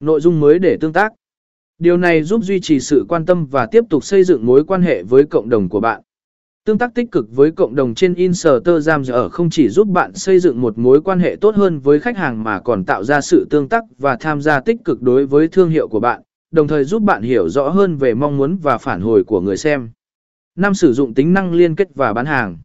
Nội dung mới để tương tác. Điều này giúp duy trì sự quan tâm và tiếp tục xây dựng mối quan hệ với cộng đồng của bạn. Tương tác tích cực với cộng đồng trên Instagram ở không chỉ giúp bạn xây dựng một mối quan hệ tốt hơn với khách hàng mà còn tạo ra sự tương tác và tham gia tích cực đối với thương hiệu của bạn, đồng thời giúp bạn hiểu rõ hơn về mong muốn và phản hồi của người xem. 5. Sử dụng tính năng liên kết và bán hàng.